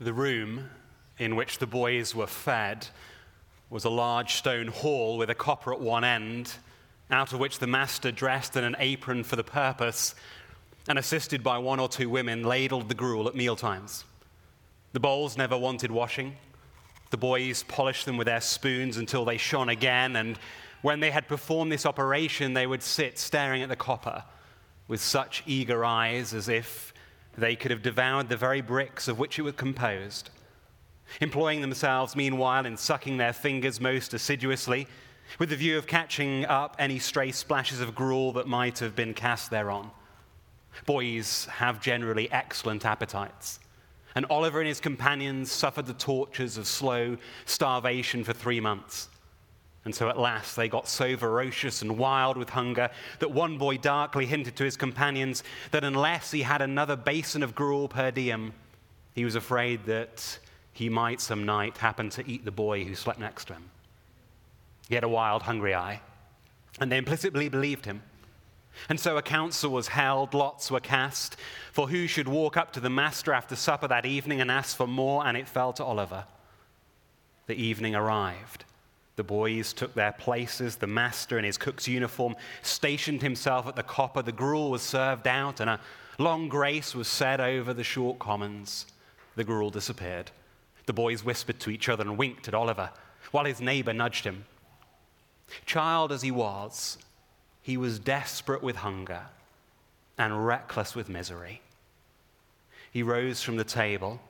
The room in which the boys were fed was a large stone hall with a copper at one end, out of which the master, dressed in an apron for the purpose and assisted by one or two women, ladled the gruel at mealtimes. The bowls never wanted washing. The boys polished them with their spoons until they shone again, and when they had performed this operation, they would sit staring at the copper with such eager eyes as if they could have devoured the very bricks of which it was composed, employing themselves meanwhile in sucking their fingers most assiduously, with the view of catching up any stray splashes of gruel that might have been cast thereon. Boys have generally excellent appetites, and Oliver and his companions suffered the tortures of slow starvation for three months. And so at last they got so ferocious and wild with hunger that one boy darkly hinted to his companions that unless he had another basin of gruel per diem, he was afraid that he might some night happen to eat the boy who slept next to him. He had a wild, hungry eye, and they implicitly believed him. And so a council was held, lots were cast, for who should walk up to the master after supper that evening and ask for more, and it fell to Oliver. The evening arrived. The boys took their places. The master, in his cook's uniform, stationed himself at the copper. The gruel was served out, and a long grace was said over the short commons. The gruel disappeared. The boys whispered to each other and winked at Oliver, while his neighbor nudged him. Child as he was, he was desperate with hunger and reckless with misery. He rose from the table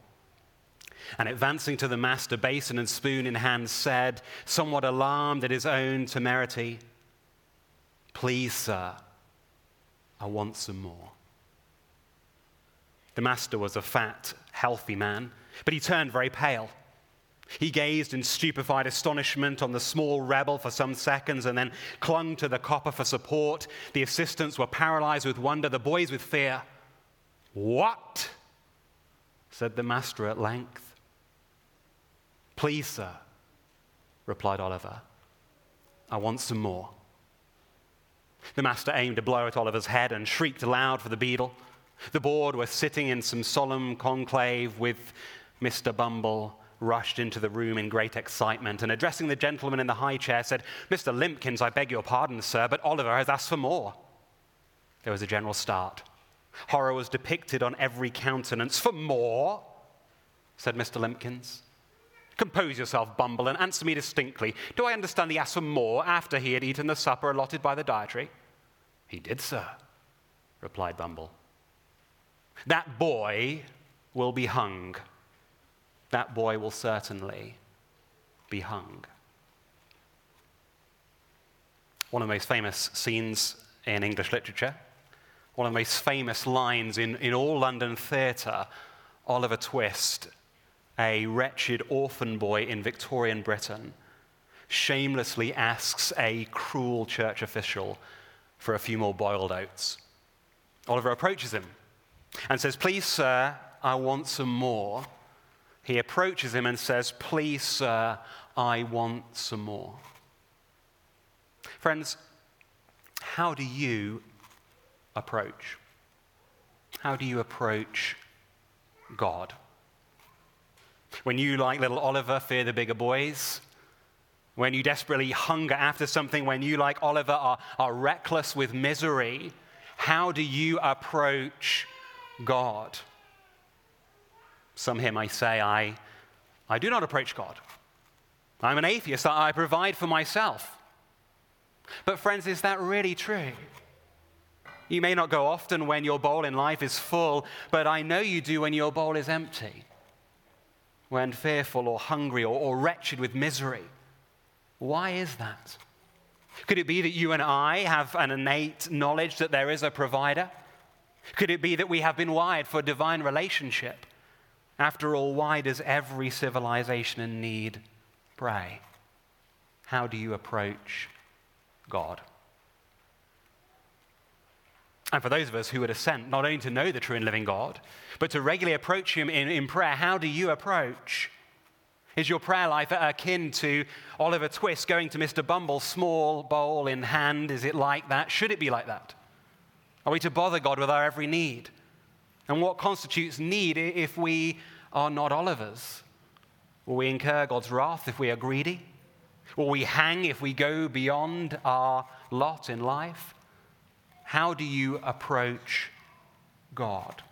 and advancing to the master, basin and spoon in hand, said, somewhat alarmed at his own temerity, Please, sir, I want some more. The master was a fat, healthy man, but he turned very pale. He gazed in stupefied astonishment on the small rebel for some seconds and then clung to the copper for support. The assistants were paralyzed with wonder, the boys with fear. What? said the master at length. Please, sir, replied Oliver. I want some more. The master aimed a blow at Oliver's head and shrieked aloud for the beadle. The board were sitting in some solemn conclave with Mr. Bumble rushed into the room in great excitement and addressing the gentleman in the high chair said, Mr. Limbkins, I beg your pardon, sir, but Oliver has asked for more. There was a general start. Horror was depicted on every countenance. For more? said Mr. Limbkins. Compose yourself, Bumble, and answer me distinctly. Do I understand he asked for more after he had eaten the supper allotted by the dietary? He did, sir, replied Bumble. That boy will be hung. That boy will certainly be hung. One of the most famous scenes in English literature, one of the most famous lines in, in all London theatre, Oliver Twist a wretched orphan boy in Victorian Britain, shamelessly asks a cruel church official for a few more boiled oats. Oliver approaches him and says, Please, sir, I want some more. He approaches him and says, Please, sir, I want some more. Friends, how do you approach? How do you approach God? When you, like little Oliver, fear the bigger boys, when you desperately hunger after something, when you, like Oliver, are, are reckless with misery, how do you approach God? Some here might say, I, I do not approach God. I'm an atheist. I provide for myself. But, friends, is that really true? You may not go often when your bowl in life is full, but I know you do when your bowl is empty when fearful or hungry or, or wretched with misery. Why is that? Could it be that you and I have an innate knowledge that there is a provider? Could it be that we have been wired for divine relationship? After all, why does every civilization in need pray? How do you approach God? And for those of us who would assent not only to know the true and living God, but to regularly approach Him in, in prayer, how do you approach? Is your prayer life akin to Oliver Twist going to Mr. Bumble, small bowl in hand? Is it like that? Should it be like that? Are we to bother God with our every need? And what constitutes need if we are not Oliver's? Will we incur God's wrath if we are greedy? Will we hang if we go beyond our lot in life? How do you approach God?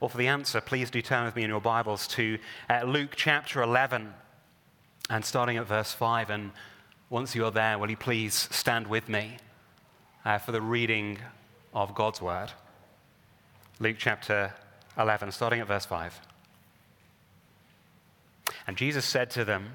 Well, for the answer, please do turn with me in your Bibles to uh, Luke chapter 11 and starting at verse 5. And once you are there, will you please stand with me uh, for the reading of God's word? Luke chapter 11, starting at verse 5. And Jesus said to them,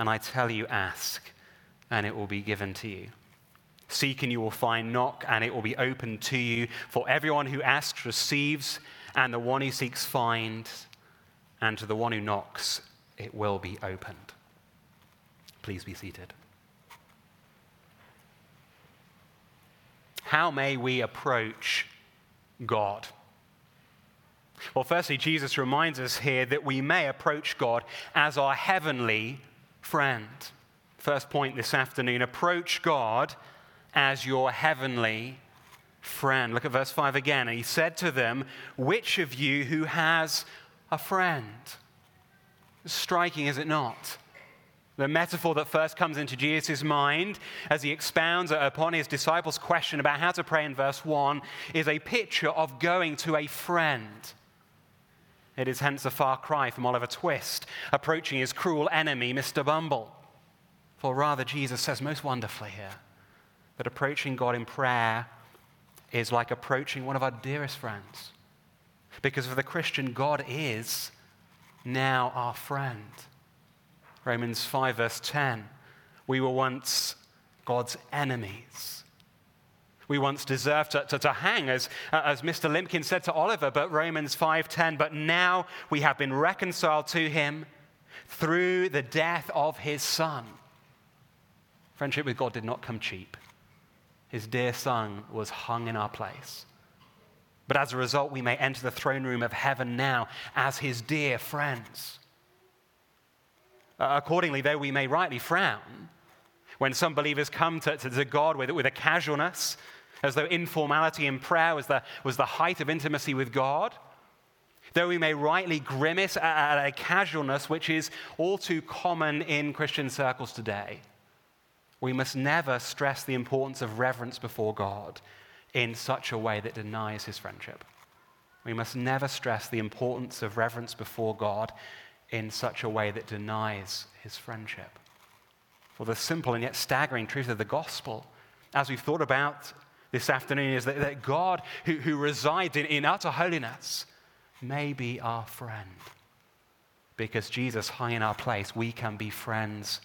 And I tell you, ask, and it will be given to you. Seek, and you will find. Knock, and it will be opened to you. For everyone who asks receives, and the one who seeks finds, and to the one who knocks, it will be opened. Please be seated. How may we approach God? Well, firstly, Jesus reminds us here that we may approach God as our heavenly friend. First point this afternoon approach God as your heavenly friend. Look at verse 5 again. He said to them, Which of you who has a friend? Striking, is it not? The metaphor that first comes into Jesus' mind as he expounds upon his disciples' question about how to pray in verse 1 is a picture of going to a friend. It is hence a far cry from Oliver Twist approaching his cruel enemy, Mr. Bumble. For rather, Jesus says most wonderfully here that approaching God in prayer is like approaching one of our dearest friends. Because for the Christian, God is now our friend. Romans 5, verse 10. We were once God's enemies we once deserved to, to, to hang, as, uh, as Mr. Limbkin said to Oliver, but Romans 5.10, but now we have been reconciled to him through the death of his son. Friendship with God did not come cheap. His dear son was hung in our place. But as a result, we may enter the throne room of heaven now as his dear friends. Uh, accordingly, though we may rightly frown, when some believers come to, to, to God with, with a casualness as though informality in prayer was the, was the height of intimacy with God. Though we may rightly grimace at a casualness which is all too common in Christian circles today, we must never stress the importance of reverence before God in such a way that denies his friendship. We must never stress the importance of reverence before God in such a way that denies his friendship. For the simple and yet staggering truth of the gospel, as we've thought about this afternoon is that, that God, who, who resides in, in utter holiness, may be our friend. Because Jesus high in our place, we can be friends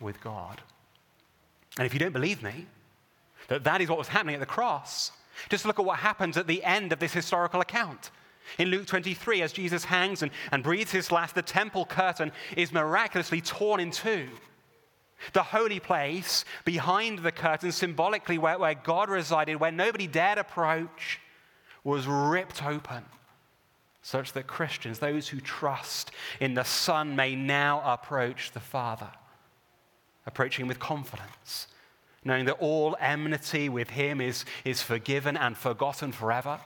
with God. And if you don't believe me, that that is what was happening at the cross, just look at what happens at the end of this historical account. In Luke 23, as Jesus hangs and, and breathes his last, the temple curtain is miraculously torn in two. The holy place behind the curtain, symbolically where, where God resided, where nobody dared approach, was ripped open, such that Christians, those who trust in the Son, may now approach the Father, approaching with confidence, knowing that all enmity with Him is, is forgiven and forgotten forever.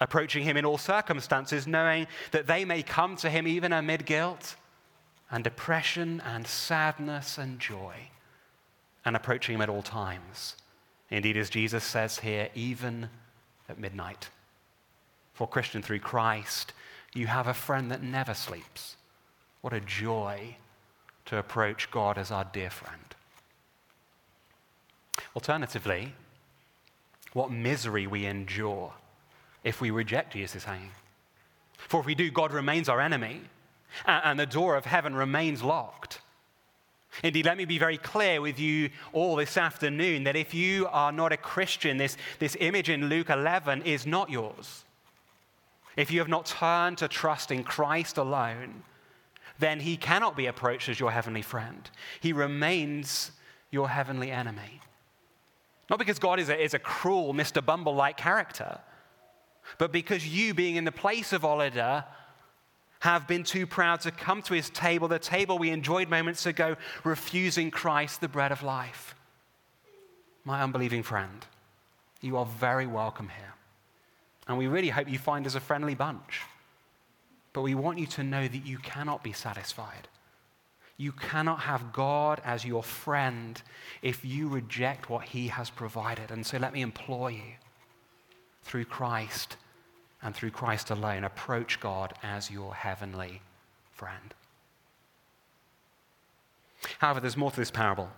Approaching Him in all circumstances, knowing that they may come to Him even amid guilt and depression and sadness and joy, and approaching him at all times. Indeed, as Jesus says here, even at midnight. For Christian, through Christ, you have a friend that never sleeps. What a joy to approach God as our dear friend. Alternatively, what misery we endure if we reject Jesus' hanging. For if we do, God remains our enemy and the door of heaven remains locked. Indeed, let me be very clear with you all this afternoon that if you are not a Christian, this, this image in Luke 11 is not yours. if you have not turned to trust in Christ alone, then he cannot be approached as your heavenly friend. He remains your heavenly enemy. Not because God is a, is a cruel, Mr. Bumble like character, but because you, being in the place of Oliver, have been too proud to come to his table, the table we enjoyed moments ago, refusing Christ, the bread of life. My unbelieving friend, you are very welcome here. And we really hope you find us a friendly bunch. But we want you to know that you cannot be satisfied. You cannot have God as your friend if you reject what he has provided. And so let me implore you through Christ and through Christ alone, approach God as your heavenly friend. However, there's more to this parable.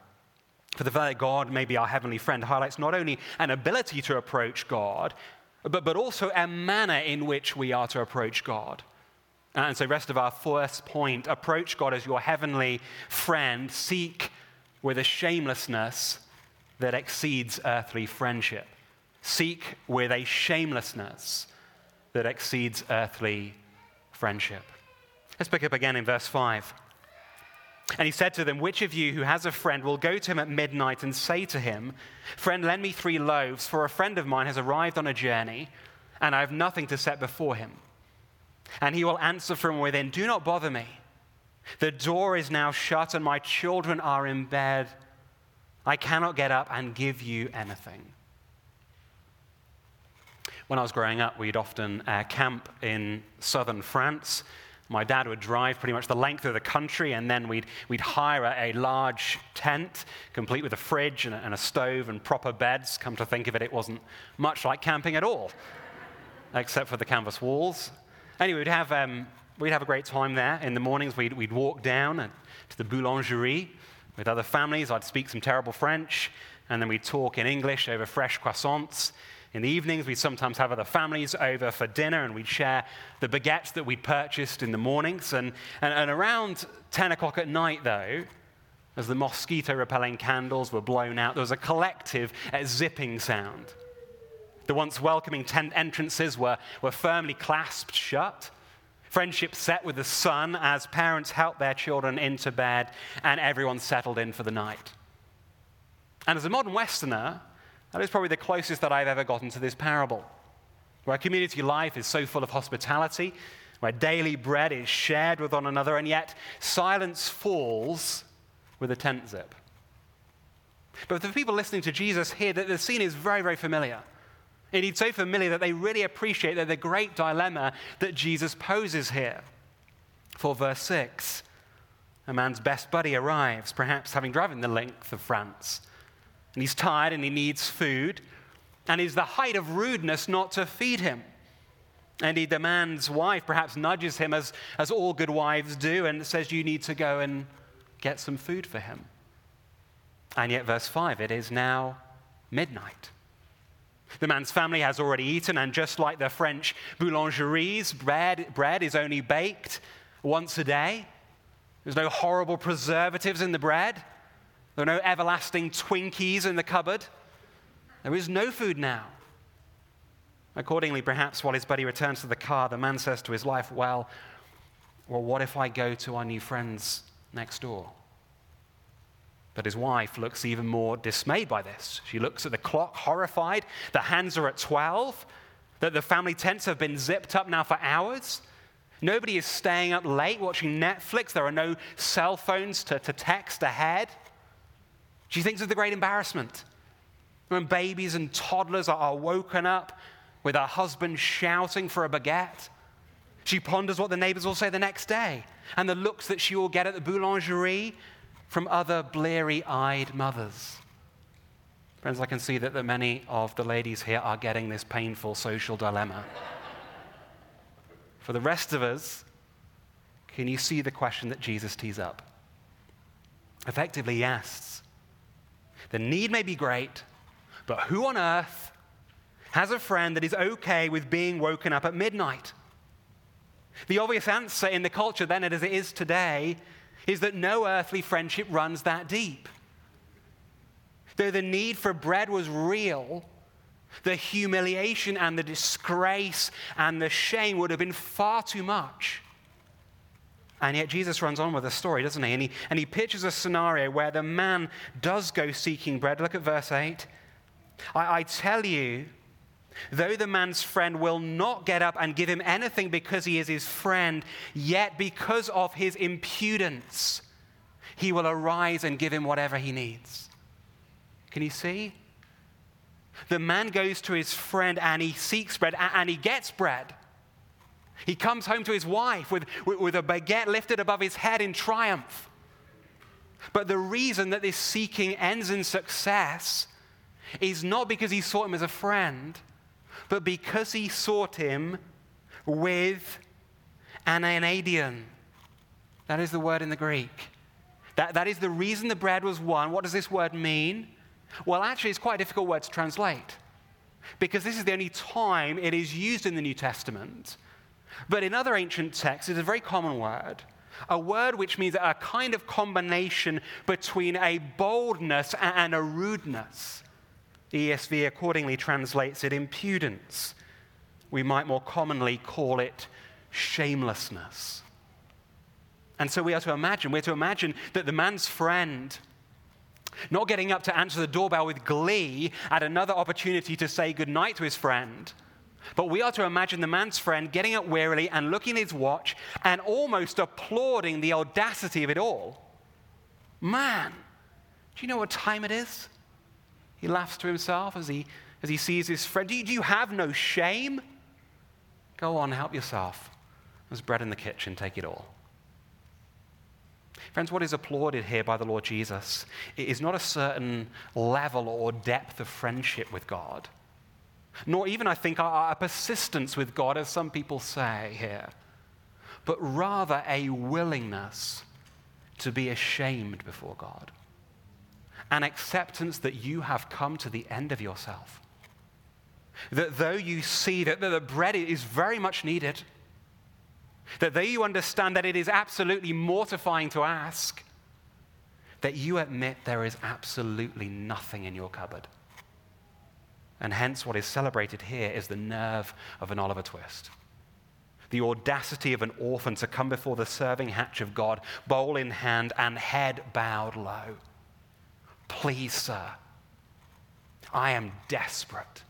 For the fact that God may be our heavenly friend highlights not only an ability to approach God, but, but also a manner in which we are to approach God. And so, rest of our first point approach God as your heavenly friend, seek with a shamelessness that exceeds earthly friendship. Seek with a shamelessness that exceeds earthly friendship. Let's pick up again in verse 5. And he said to them, Which of you who has a friend will go to him at midnight and say to him, Friend, lend me three loaves, for a friend of mine has arrived on a journey, and I have nothing to set before him? And he will answer from within, Do not bother me. The door is now shut, and my children are in bed. I cannot get up and give you anything. When I was growing up, we'd often uh, camp in southern France my dad would drive pretty much the length of the country, and then we'd, we'd hire a, a large tent, complete with a fridge and a, and a, stove and proper beds. Come to think of it, it wasn't much like camping at all, except for the canvas walls. Anyway, we'd have, um, we'd have a great time there. In the mornings, we'd, we'd walk down to the boulangerie with other families. I'd speak some terrible French, and then we'd talk in English over fresh croissants. In the evenings, we'd sometimes have other families over for dinner and we'd share the baguettes that we'd purchased in the mornings. And, and, and around 10 o'clock at night, though, as the mosquito repelling candles were blown out, there was a collective uh, zipping sound. The once welcoming tent entrances were, were firmly clasped shut. Friendship set with the sun as parents helped their children into bed and everyone settled in for the night. And as a modern Westerner, that is probably the closest that I've ever gotten to this parable, where community life is so full of hospitality, where daily bread is shared with one another, and yet silence falls with a tent zip. But for the people listening to Jesus here, the scene is very, very familiar. Indeed, so familiar that they really appreciate that the great dilemma that Jesus poses here. For verse 6, a man's best buddy arrives, perhaps having driven the length of France and he's tired and he needs food, and it's the height of rudeness not to feed him. And he, the man's wife perhaps nudges him, as, as all good wives do, and says, You need to go and get some food for him. And yet, verse 5, it is now midnight. The man's family has already eaten, and just like the French boulangeries, bread, bread is only baked once a day. There's no horrible preservatives in the bread. There are no everlasting Twinkies in the cupboard. There is no food now. Accordingly, perhaps while his buddy returns to the car, the man says to his wife, Well, well, what if I go to our new friends next door? But his wife looks even more dismayed by this. She looks at the clock, horrified. The hands are at 12, that the family tents have been zipped up now for hours. Nobody is staying up late watching Netflix. There are no cell phones to, to text ahead. She thinks of the great embarrassment when babies and toddlers are woken up with her husband shouting for a baguette. She ponders what the neighbors will say the next day and the looks that she will get at the boulangerie from other bleary eyed mothers. Friends, I can see that, many of the ladies here are getting this painful social dilemma. For the rest of us, can you see the question that Jesus tees up? Effectively, yes. The need may be great, but who on earth has a friend that is okay with being woken up at midnight? The obvious answer in the culture then, as it is today, is that no earthly friendship runs that deep. Though the need for bread was real, The humiliation and the disgrace and the shame would have been far too much. And yet Jesus runs on with the story, doesn't he? And, he? and he pictures a scenario where the man does go seeking bread. Look at verse 8. I, I tell you, though the man's friend will not get up and give him anything because he is his friend, yet because of his impudence, he will arise and give him whatever he needs. Can you see? The man goes to his friend and he seeks bread and he gets bread. He comes home to his wife with, with, a baguette lifted above his head in triumph. But the reason that this seeking ends in success is not because he sought him as a friend, but because he sought him with an anaideia. That is the word in the Greek. That, that is the reason the bread was won. What does this word mean? Well, actually, it's quite a difficult word to translate because this is the only time it is used in the New Testament. But in other ancient texts, it's a very common word, a word which means a kind of combination between a boldness and a rudeness. ESV accordingly translates it impudence. We might more commonly call it shamelessness. And so we are to imagine, we're to imagine that the man's friend, not getting up to answer the doorbell with glee at another opportunity to say goodnight to his friend, but we are to imagine the man's friend getting up wearily and looking at his watch and almost applauding the audacity of it all. Man, do you know what time it is? He laughs to himself as he, as he sees his friend. Do you, do you have no shame? Go on, help yourself. There's bread in the kitchen, take it all. Friends, what is applauded here by the Lord Jesus is not a certain level or depth of friendship with God, nor even, I think, a persistence with God, as some people say here, but rather a willingness to be ashamed before God, an acceptance that you have come to the end of yourself. That though you see that the bread is very much needed, that though you understand that it is absolutely mortifying to ask, that you admit there is absolutely nothing in your cupboard. And hence, what is celebrated here is the nerve of an Oliver Twist. The audacity of an orphan to come before the serving hatch of God, bowl in hand and head bowed low. Please, sir, I am desperate.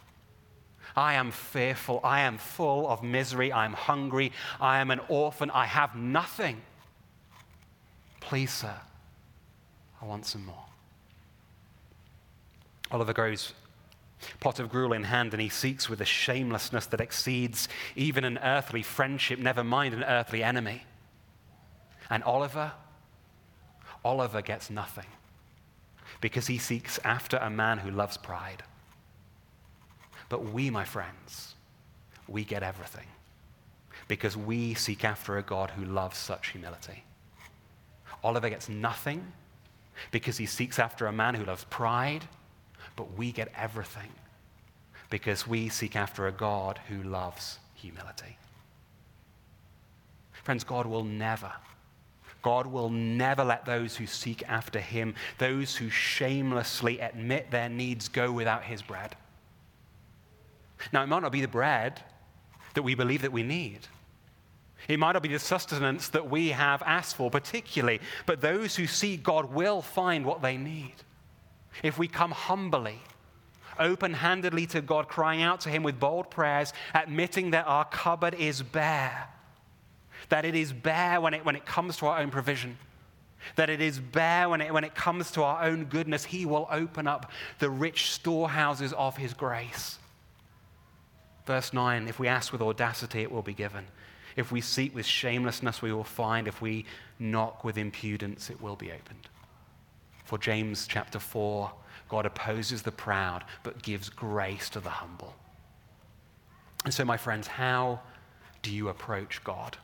I am fearful. I am full of misery. I am hungry. I am an orphan. I have nothing. Please, sir, I want some more. Oliver goes, pot of gruel in hand, and he seeks with a shamelessness that exceeds even an earthly friendship, never mind an earthly enemy. And Oliver, Oliver gets nothing because he seeks after a man who loves pride. But we, my friends, we get everything because we seek after a God who loves such humility. Oliver gets nothing because he seeks after a man who loves pride, but we get everything because we seek after a God who loves humility. Friends, God will never, God will never let those who seek after him, those who shamelessly admit their needs, go without his bread. Now, it might not be the bread that we believe that we need. It might not be the sustenance that we have asked for, particularly, but those who seek God will find what they need. If we come humbly, open handedly to God, crying out to Him with bold prayers, admitting that our cupboard is bare, that it is bare when it, when it comes to our own provision, that it is bare when it, when it comes to our own goodness, He will open up the rich storehouses of His grace. Verse 9 if we ask with audacity, it will be given. If we seek with shamelessness, we will find. If we knock with impudence, it will be opened. For James chapter 4, God opposes the proud, but gives grace to the humble. And so, my friends, how do you approach God?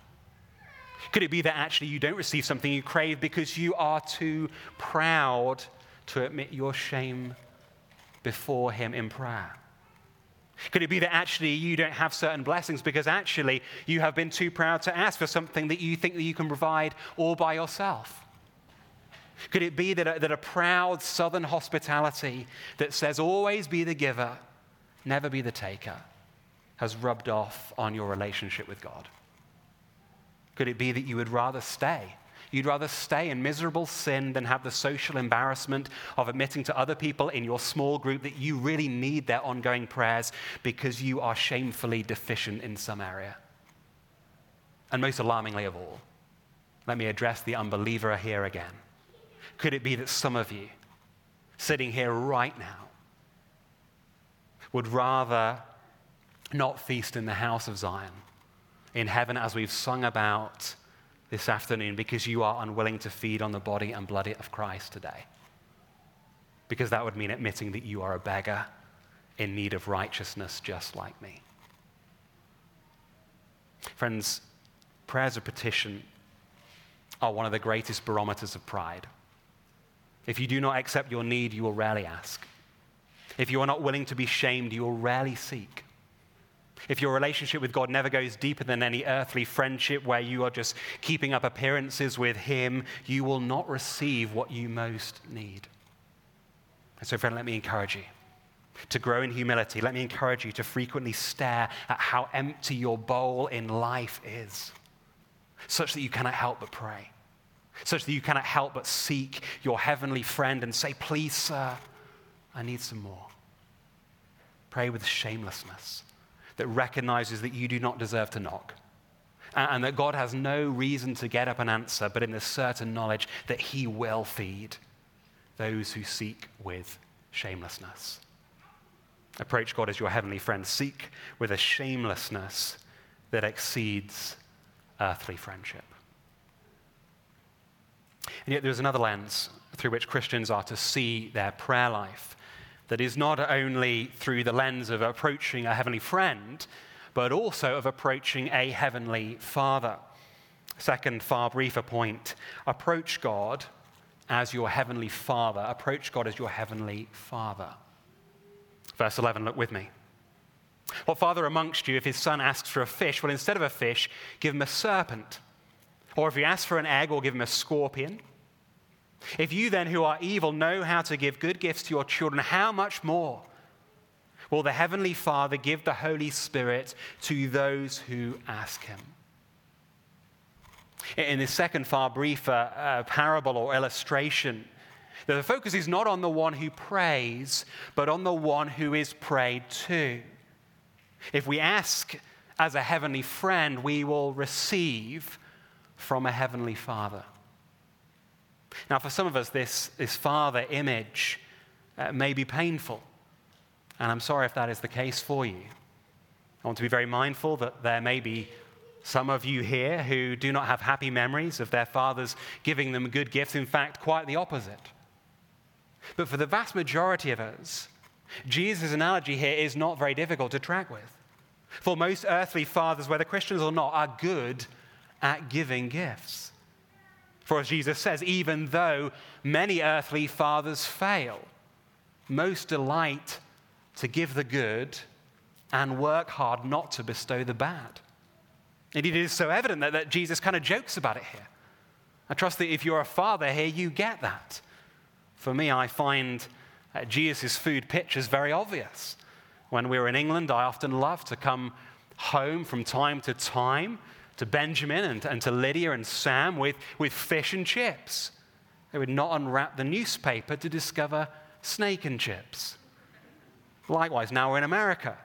Could it be that actually you don't receive something you crave because you are too proud to admit your shame before Him in prayer? Could it be that actually you don't have certain blessings because actually you have been too proud to ask for something that you think that you can provide all by yourself? Could it be that a, that a proud southern hospitality that says always be the giver never be the taker, has rubbed off on your relationship with God? Could it be that you would rather stay? You'd rather stay in miserable sin than have the social embarrassment of admitting to other people in your small group that you really need their ongoing prayers because you are shamefully deficient in some area. And most alarmingly of all, let me address the unbeliever here again. Could it be that some of you, sitting here right now, would rather not feast in the house of Zion, in heaven, as we've sung about this afternoon, because you are unwilling to feed on the body and blood of Christ today? Because that would mean admitting that you are a beggar in need of righteousness just like me. Friends, prayers of petition are one of the greatest barometers of pride. If you do not accept your need, you will rarely ask. If you are not willing to be shamed, you will rarely seek. If your relationship with God never goes deeper than any earthly friendship where you are just keeping up appearances with Him, you will not receive what you most need. And so, friend, let me encourage you to grow in humility. Let me encourage you to frequently stare at how empty your bowl in life is, such that you cannot help but pray, such that you cannot help but seek your heavenly friend and say, Please, sir, I need some more. Pray with shamelessness that recognizes that you do not deserve to knock and that God has no reason to get up and answer, but in the certain knowledge that He will feed those who seek with shamelessness. Approach God as your heavenly friend. Seek with a shamelessness that exceeds earthly friendship. And yet, there's another lens through which Christians are to see their prayer life that is not only through the lens of approaching a heavenly friend, but also of approaching a heavenly father. Second, far briefer point approach God as your heavenly father. Approach God as your heavenly father. Verse 11, look with me. What father amongst you, if his son asks for a fish, will instead of a fish, give him a serpent? Or if you ask for an egg, we'll give him a scorpion? If you then, who are evil, know how to give good gifts to your children, how much more will the Heavenly Father give the Holy Spirit to those who ask Him? In this second, far briefer uh, parable or illustration, the focus is not on the one who prays, but on the one who is prayed to. If we ask as a heavenly friend, we will receive from a heavenly Father. Now, for some of us, this, this father image uh, may be painful. And I'm sorry if that is the case for you. I want to be very mindful that there may be some of you here who do not have happy memories of their fathers giving them good gifts. In fact, quite the opposite. But for the vast majority of us, Jesus' analogy here is not very difficult to track with. For most earthly fathers, whether Christians or not, are good at giving gifts. For as Jesus says, even though many earthly fathers fail, most delight to give the good and work hard not to bestow the bad. Indeed, it is so evident that, that Jesus kind of jokes about it here. I trust that if you're a father here, you get that. For me, I find uh, Jesus' food pictures very obvious. When we were in England, I often loved to come home from time to time to Benjamin and, and to Lydia and Sam with, with fish and chips. They would not unwrap the newspaper to discover snake and chips. Likewise, now we're in America.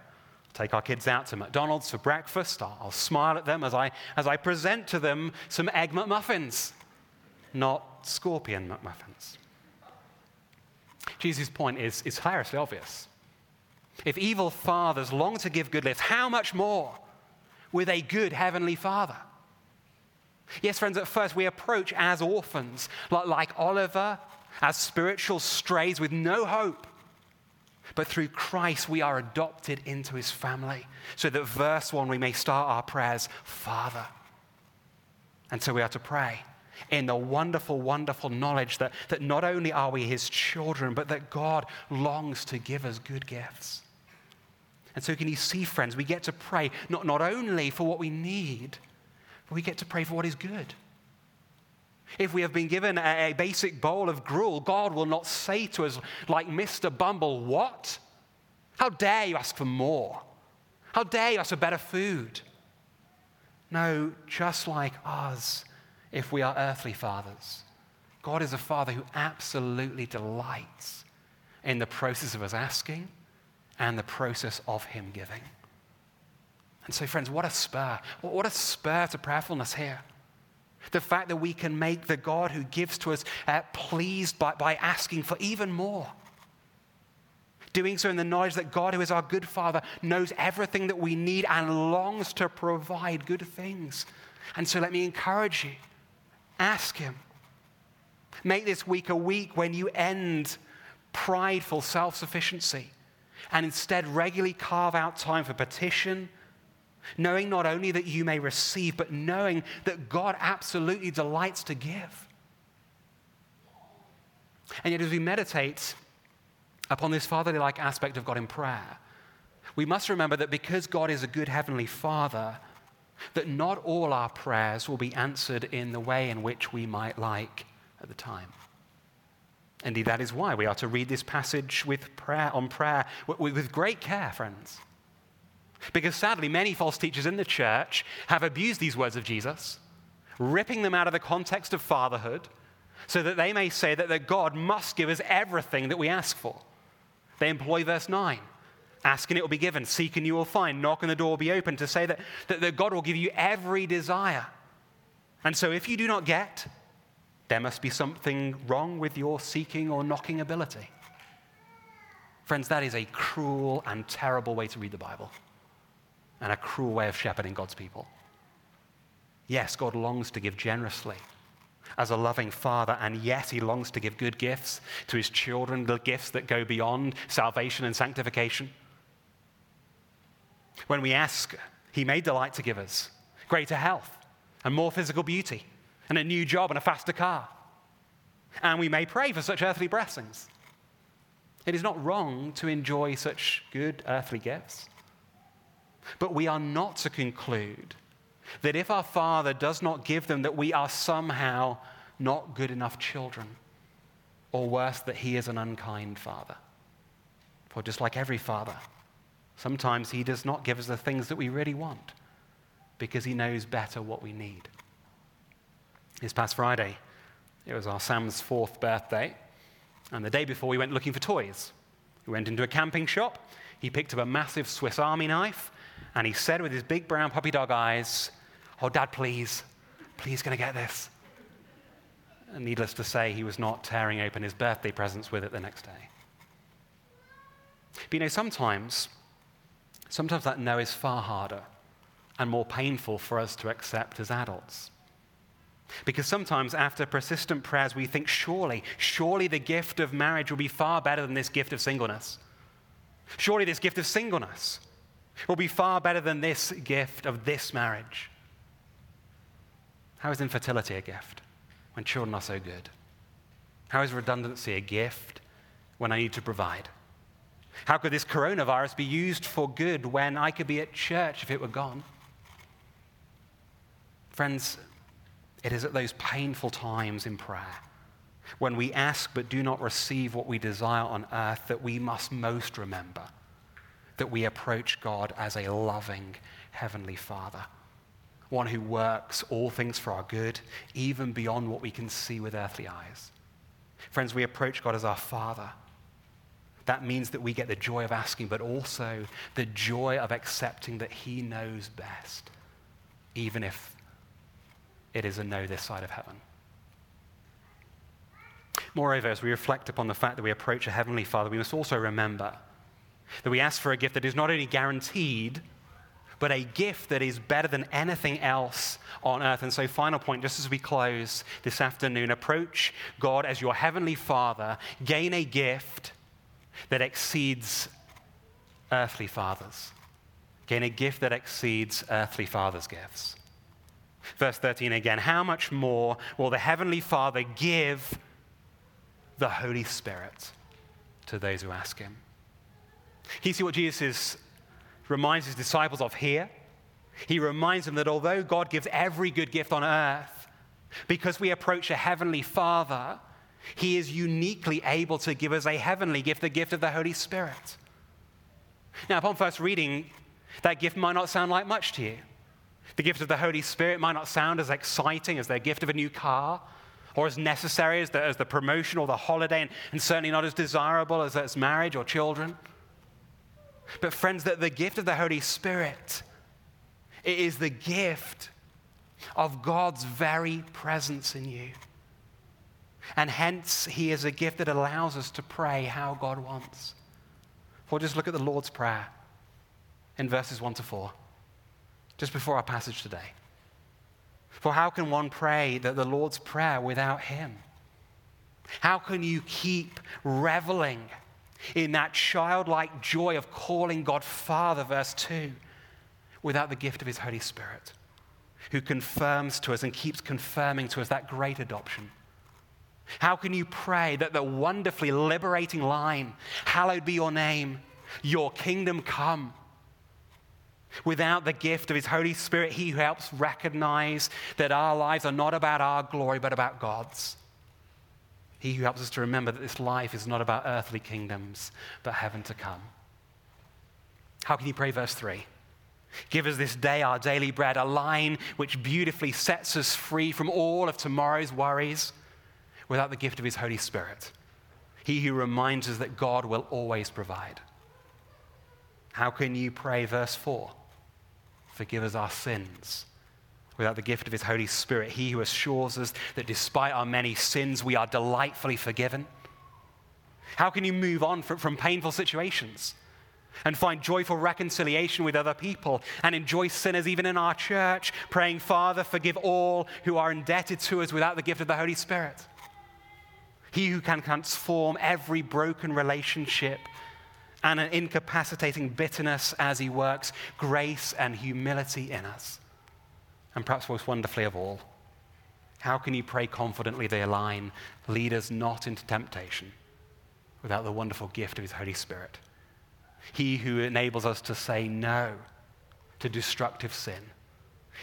Take our kids out to McDonald's for breakfast. I'll, I'll smile at them as I, as I present to them some egg McMuffins, not scorpion McMuffins. Jesus' point is, is hilariously obvious. If evil fathers long to give good gifts, how much more with a good heavenly Father. Yes, friends, at first we approach as orphans, like, Oliver, as spiritual strays with no hope. But through Christ, we are adopted into his family. So that verse one, we may start our prayers, Father. And so we are to pray in the wonderful, wonderful knowledge that, that not only are we his children, but that God longs to give us good gifts. And so, can you see, friends, we get to pray not, not only for what we need, but we get to pray for what is good. If we have been given a, a basic bowl of gruel, God will not say to us, like Mr. Bumble, What? How dare you ask for more? How dare you ask for better food? No, just like us, if we are earthly fathers, God is a father who absolutely delights in the process of us asking and the process of Him giving. And so, friends, what a spur. What a spur to prayerfulness here. The fact that we can make the God who gives to us uh, pleased by, by asking for even more. Doing so in the knowledge that God, who is our good Father, knows everything that we need and longs to provide good things. And so let me encourage you ask Him. Make this week a week when you end prideful self sufficiency and instead regularly carve out time for petition knowing not only that you may receive, but knowing that God absolutely delights to give. And yet, as we meditate upon this fatherly like aspect of God in prayer, we must remember that because God is a good heavenly Father, that not all our prayers will be answered in the way in which we might like at the time. Indeed, that is why we are to read this passage with prayer on prayer with great care, friends. Because sadly, many false teachers in the church have abused these words of Jesus, ripping them out of the context of fatherhood, so that they may say that, that God must give us everything that we ask for. They employ verse 9 ask and it will be given, seek and you will find, knock and the door will be open, to say that, that, that God will give you every desire. And so if you do not get, there must be something wrong with your seeking or knocking ability. Friends, that is a cruel and terrible way to read the Bible and a cruel way of shepherding God's people. Yes, God longs to give generously as a loving father, and yes, he longs to give good gifts to his children, the gifts that go beyond salvation and sanctification. When we ask, he may delight to give us greater health and more physical beauty and a new job and a faster car. And we may pray for such earthly blessings. It is not wrong to enjoy such good earthly gifts. But we are not to conclude that if our Father does not give them, that we are somehow not good enough children, or worse, that He is an unkind Father. For just like every Father, sometimes He does not give us the things that we really want because He knows better what we need. This past Friday, it was our Sam's fourth birthday, and the day before, we went looking for toys. We went into a camping shop. He picked up a massive Swiss Army knife and he said with his big brown puppy dog eyes, Oh, Dad, please, please, I get this? And needless to say, he was not tearing open his birthday presents with it the next day. But you know, sometimes, sometimes that no is far harder and more painful for us to accept as adults. Because sometimes, after persistent prayers, we think, surely, surely the gift of marriage will be far better than this gift of singleness. Surely, this gift of singleness will be far better than this gift of this marriage. How is infertility a gift when children are so good? How is redundancy a gift when I need to provide? How could this coronavirus be used for good when I could be at church if it were gone? Friends, it is at those painful times in prayer when we ask but do not receive what we desire on earth that we must most remember that we approach God as a loving Heavenly Father, one who works all things for our good, even beyond what we can see with earthly eyes. Friends, we approach God as our Father. That means that we get the joy of asking, but also the joy of accepting that He knows best, even if it is a no this side of heaven. Moreover, as we reflect upon the fact that we approach a Heavenly Father, we must also remember that we ask for a gift that is not only guaranteed, but a gift that is better than anything else on earth. And so, final point, just as we close this afternoon, approach God as your heavenly Father, gain a gift that exceeds earthly fathers. Gain a gift that exceeds earthly fathers' gifts. Verse 13 again How much more will the heavenly Father give the Holy Spirit to those who ask him? You see what Jesus reminds his disciples of here? He reminds them that although God gives every good gift on earth, because we approach a heavenly Father, he is uniquely able to give us a heavenly gift, the gift of the Holy Spirit. Now, upon first reading, that gift might not sound like much to you. The gift of the Holy Spirit might not sound as exciting as the gift of a new car or as necessary as the, as the promotion or the holiday, and, and certainly not as desirable as, as marriage or children. But, friends, that the gift of the Holy Spirit it is the gift of God's very presence in you. And hence, He is a gift that allows us to pray how God wants. Well, just look at the Lord's Prayer in verses 1 to 4, just before our passage today. For how can one pray that the Lord's Prayer without Him? How can you keep reveling in that childlike joy of calling God Father, verse 2, without the gift of His Holy Spirit, who confirms to us and keeps confirming to us that great adoption? How can you pray that the wonderfully liberating line, Hallowed be your name, your kingdom come? Without the gift of His Holy Spirit, He who helps recognize that our lives are not about our glory, but about God's. He who helps us to remember that this life is not about earthly kingdoms, but heaven to come. How can you pray, verse 3? Give us this day our daily bread, a line which beautifully sets us free from all of tomorrow's worries without the gift of His Holy Spirit. He who reminds us that God will always provide. How can you pray, verse 4? Forgive us our sins. Without the gift of His Holy Spirit, He who assures us that despite our many sins, we are delightfully forgiven. How can you move on from, painful situations? and find joyful reconciliation with other people and enjoy sinners even in our church, praying, Father, forgive all who are indebted to us without the gift of the Holy Spirit. He who can transform every broken relationship and an incapacitating bitterness as he works grace and humility in us. And perhaps most wonderfully of all, how can you pray confidently they align, lead us not into temptation without the wonderful gift of his Holy Spirit? He who enables us to say no to destructive sin.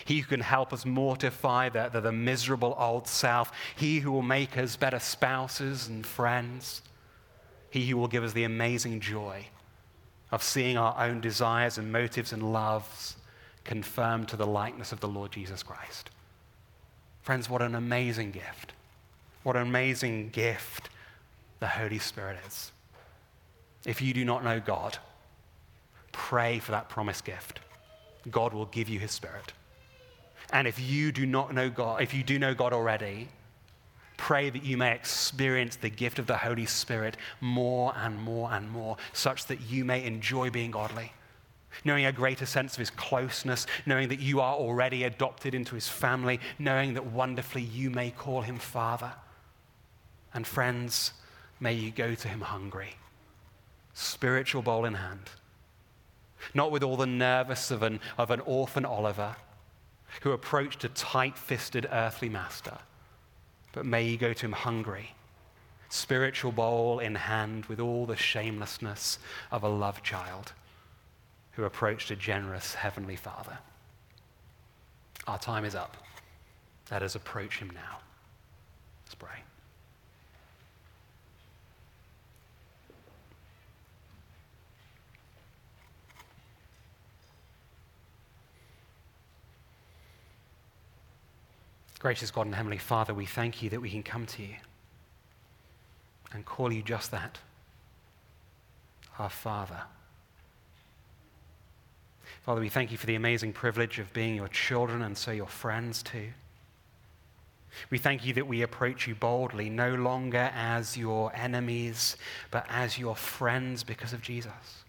He who can help us mortify the, the, the miserable old self. He who will make us better spouses and friends. He who will give us the amazing joy of seeing our own desires and motives and loves confirmed to the likeness of the Lord Jesus Christ. Friends, what an amazing gift. What an amazing gift the Holy Spirit is. If you do not know God, pray for that promised gift. God will give you his spirit. And if you do not know God, if you do know God already, Pray that you may experience the gift of the Holy Spirit more and more and more, such that you may enjoy being godly. Knowing a greater sense of his closeness, knowing that you are already adopted into his family, knowing that wonderfully you may call him Father. And friends, may you go to him hungry, spiritual bowl in hand, not with all the nervous of an, of an orphan Oliver who approached a tight fisted earthly master but may you go to him hungry, spiritual bowl in hand with all the shamelessness of a love child who approached a generous heavenly father. Our time is up. Let us approach him now. Let's pray. Gracious God and Heavenly Father, we thank you that we can come to you and call you just that our Father. Father, we thank you for the amazing privilege of being your children and so your friends too. We thank you that we approach you boldly, no longer as your enemies, but as your friends because of Jesus.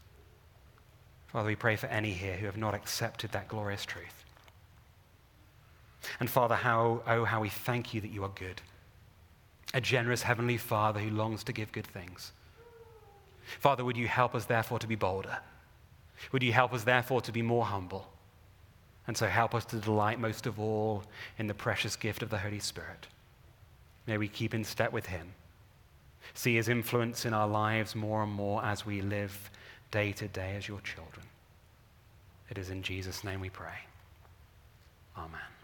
Father, we pray for any here who have not accepted that glorious truth. And Father, how, oh, how we thank you that you are good. A generous heavenly Father who longs to give good things. Father, would you help us therefore to be bolder? Would you help us therefore to be more humble? And so help us to delight most of all in the precious gift of the Holy Spirit. May we keep in step with him. See his influence in our lives more and more as we live day to day as your children. It is in Jesus' name we pray. Amen.